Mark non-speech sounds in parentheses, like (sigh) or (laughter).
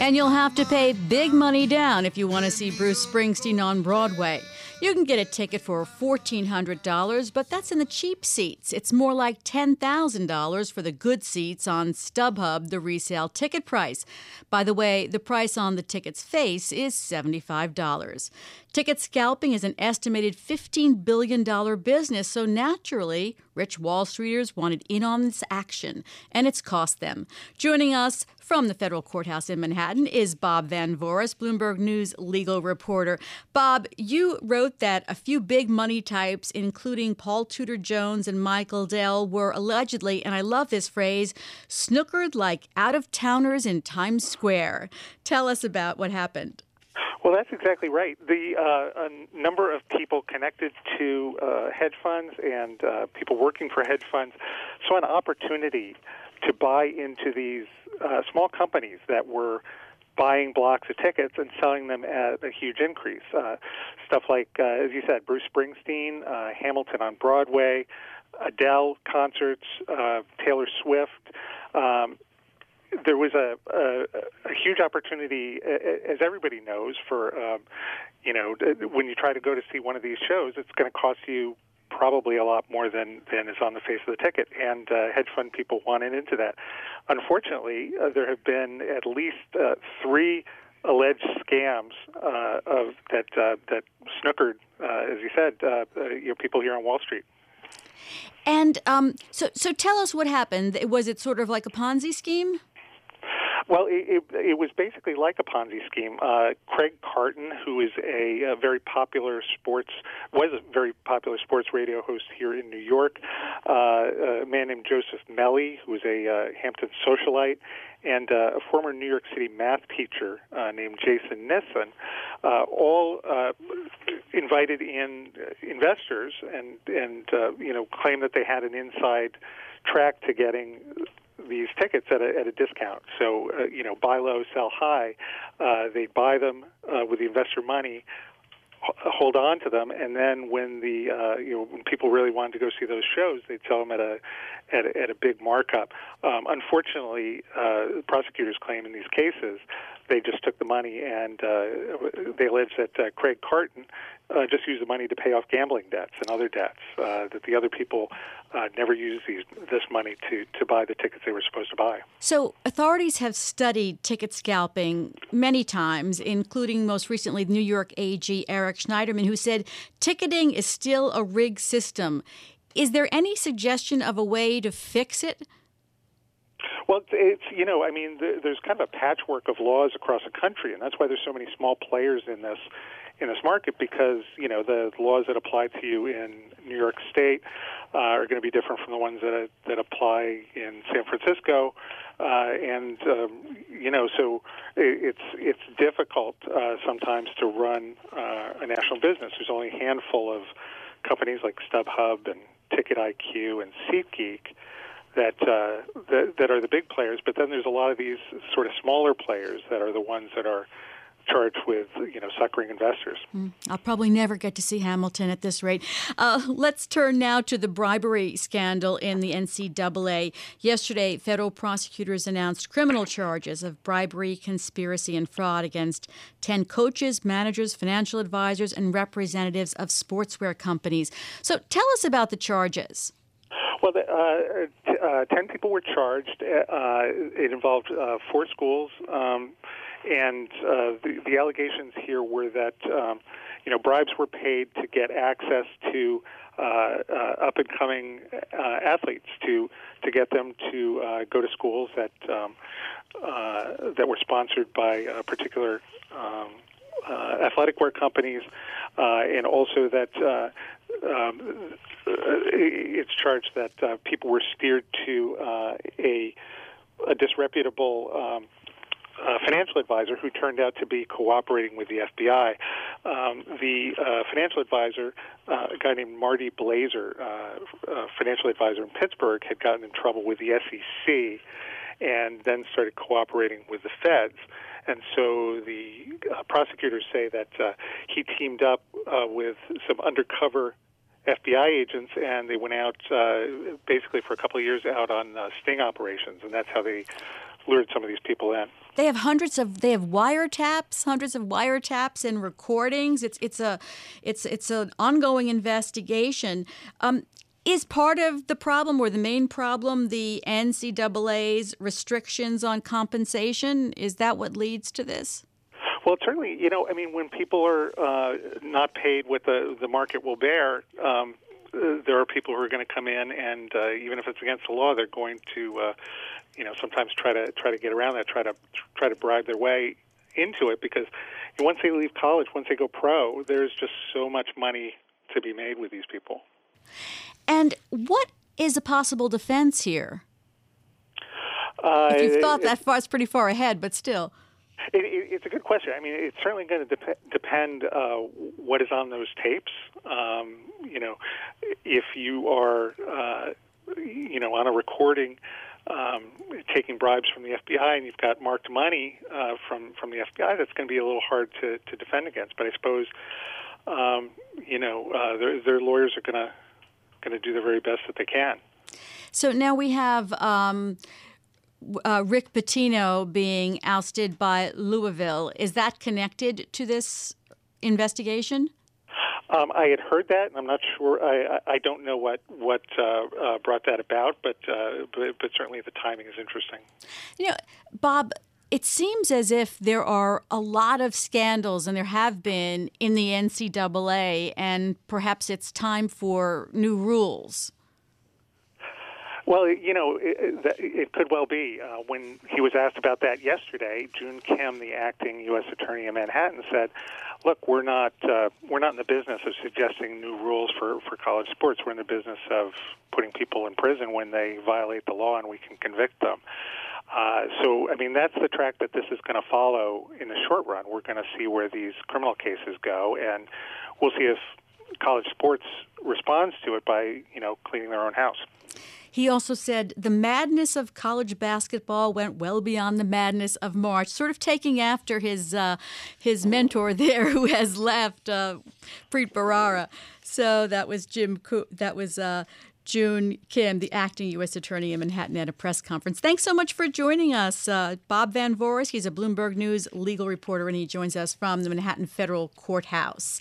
And you'll have to pay big money down if you want to see Bruce Springsteen on Broadway. You can get a ticket for $1,400, but that's in the cheap seats. It's more like $10,000 for the good seats on StubHub, the resale ticket price. By the way, the price on the ticket's face is $75. Ticket scalping is an estimated $15 billion business, so naturally, rich Wall Streeters wanted in on this action, and it's cost them. Joining us from the federal courthouse in Manhattan is Bob Van Voris, Bloomberg News legal reporter. Bob, you wrote that a few big money types, including Paul Tudor Jones and Michael Dell, were allegedly, and I love this phrase, snookered like out of towners in Times Square. Tell us about what happened. Well, that's exactly right. The uh, a number of people connected to uh, hedge funds and uh, people working for hedge funds saw an opportunity to buy into these uh, small companies that were buying blocks of tickets and selling them at a huge increase. Uh, stuff like, uh, as you said, Bruce Springsteen, uh, Hamilton on Broadway, Adele concerts, uh, Taylor Swift. Um, there was a, a, a huge opportunity, as everybody knows, for um, you know when you try to go to see one of these shows, it's going to cost you probably a lot more than than is on the face of the ticket, and uh, hedge fund people wanted into that. Unfortunately, uh, there have been at least uh, three alleged scams uh, of that uh, that snookered, uh, as you said, uh, uh, you know, people here on Wall Street. And um, so, so tell us what happened. Was it sort of like a Ponzi scheme? Well, it, it, it was basically like a Ponzi scheme. Uh, Craig Carton, who is a, a very popular sports, was a very popular sports radio host here in New York, uh, a man named Joseph Meli, who was a uh, Hampton socialite, and uh, a former New York City math teacher uh, named Jason Nissen, uh, all uh, invited in investors and and uh, you know claimed that they had an inside track to getting these tickets at a, at a discount. So, uh, you know, buy low, sell high. Uh, they buy them uh, with the investor money, hold on to them, and then when the uh, you know when people really wanted to go see those shows, they'd sell them at a at a, at a big markup. Um, unfortunately, uh, prosecutors claim in these cases they just took the money and uh, they allege that uh, Craig Carton uh, just used the money to pay off gambling debts and other debts. Uh, that the other people uh, never used these, this money to, to buy the tickets they were supposed to buy. So, authorities have studied ticket scalping many times, including most recently New York AG Eric Schneiderman, who said ticketing is still a rigged system. Is there any suggestion of a way to fix it? Well, it's you know, I mean, there's kind of a patchwork of laws across the country, and that's why there's so many small players in this in this market because you know the laws that apply to you in New York State uh, are going to be different from the ones that that apply in San Francisco, uh, and um, you know so it's it's difficult uh, sometimes to run uh, a national business. There's only a handful of companies like StubHub and Ticket IQ and SeatGeek that, uh, that that are the big players, but then there's a lot of these sort of smaller players that are the ones that are charged with you know suckering investors. Mm, I'll probably never get to see Hamilton at this rate. Uh, let's turn now to the bribery scandal in the NCAA. Yesterday, federal prosecutors announced criminal charges of bribery, conspiracy, and fraud against ten coaches, managers, financial advisors, and representatives of sportswear companies. So, tell us about the charges. Well, uh, t- uh, ten people were charged. Uh, it involved uh, four schools. Um, and uh, the, the allegations here were that um, you know bribes were paid to get access to uh, uh, up and coming uh, athletes to to get them to uh, go to schools that um, uh, that were sponsored by uh, particular um, uh, athletic wear companies, uh, and also that. Uh, um, it's charged that uh, people were steered to uh, a, a disreputable um, uh, financial advisor who turned out to be cooperating with the FBI. Um, the uh, financial advisor, uh, a guy named Marty Blazer, uh, a financial advisor in Pittsburgh, had gotten in trouble with the SEC and then started cooperating with the feds. And so the uh, prosecutors say that uh, he teamed up uh, with some undercover FBI agents, and they went out uh, basically for a couple of years out on uh, sting operations, and that's how they lured some of these people in. They have hundreds of they have wiretaps, hundreds of wiretaps and recordings. It's it's a it's it's an ongoing investigation. Um, is part of the problem or the main problem the NCAA's restrictions on compensation? Is that what leads to this? Well, certainly, you know, I mean, when people are uh, not paid what the the market will bear, um, there are people who are going to come in, and uh, even if it's against the law, they're going to, uh, you know, sometimes try to try to get around that, try to try to bribe their way into it because once they leave college, once they go pro, there's just so much money to be made with these people. And what is a possible defense here? Uh, if you've thought that far, it's pretty far ahead, but still. It, it, it's a good question. I mean, it's certainly going to dep- depend uh, what is on those tapes. Um, you know, if you are, uh, you know, on a recording um, taking bribes from the FBI and you've got marked money uh, from from the FBI, that's going to be a little hard to, to defend against. But I suppose, um, you know, uh, their, their lawyers are going to going to do the very best that they can. So now we have. Um, uh, Rick Pitino being ousted by Louisville. Is that connected to this investigation? Um, I had heard that, and I'm not sure. I, I don't know what what uh, uh, brought that about, but, uh, but but certainly the timing is interesting. You know, Bob. It seems as if there are a lot of scandals, and there have been in the NCAA, and perhaps it's time for new rules. Well, you know, it, it could well be. Uh, when he was asked about that yesterday, June Kim, the acting U.S. Attorney in Manhattan, said, "Look, we're not uh, we're not in the business of suggesting new rules for for college sports. We're in the business of putting people in prison when they violate the law, and we can convict them." Uh, so, I mean, that's the track that this is going to follow in the short run. We're going to see where these criminal cases go, and we'll see if college sports responds to it by, you know, cleaning their own house. He also said the madness of college basketball went well beyond the madness of March, sort of taking after his uh, his mentor (laughs) there, who has left, uh, Preet Bharara. So that was Jim. Co- that was. Uh, June Kim, the acting U.S. Attorney in Manhattan, at a press conference. Thanks so much for joining us. Uh, Bob Van Voris, he's a Bloomberg News legal reporter, and he joins us from the Manhattan Federal Courthouse.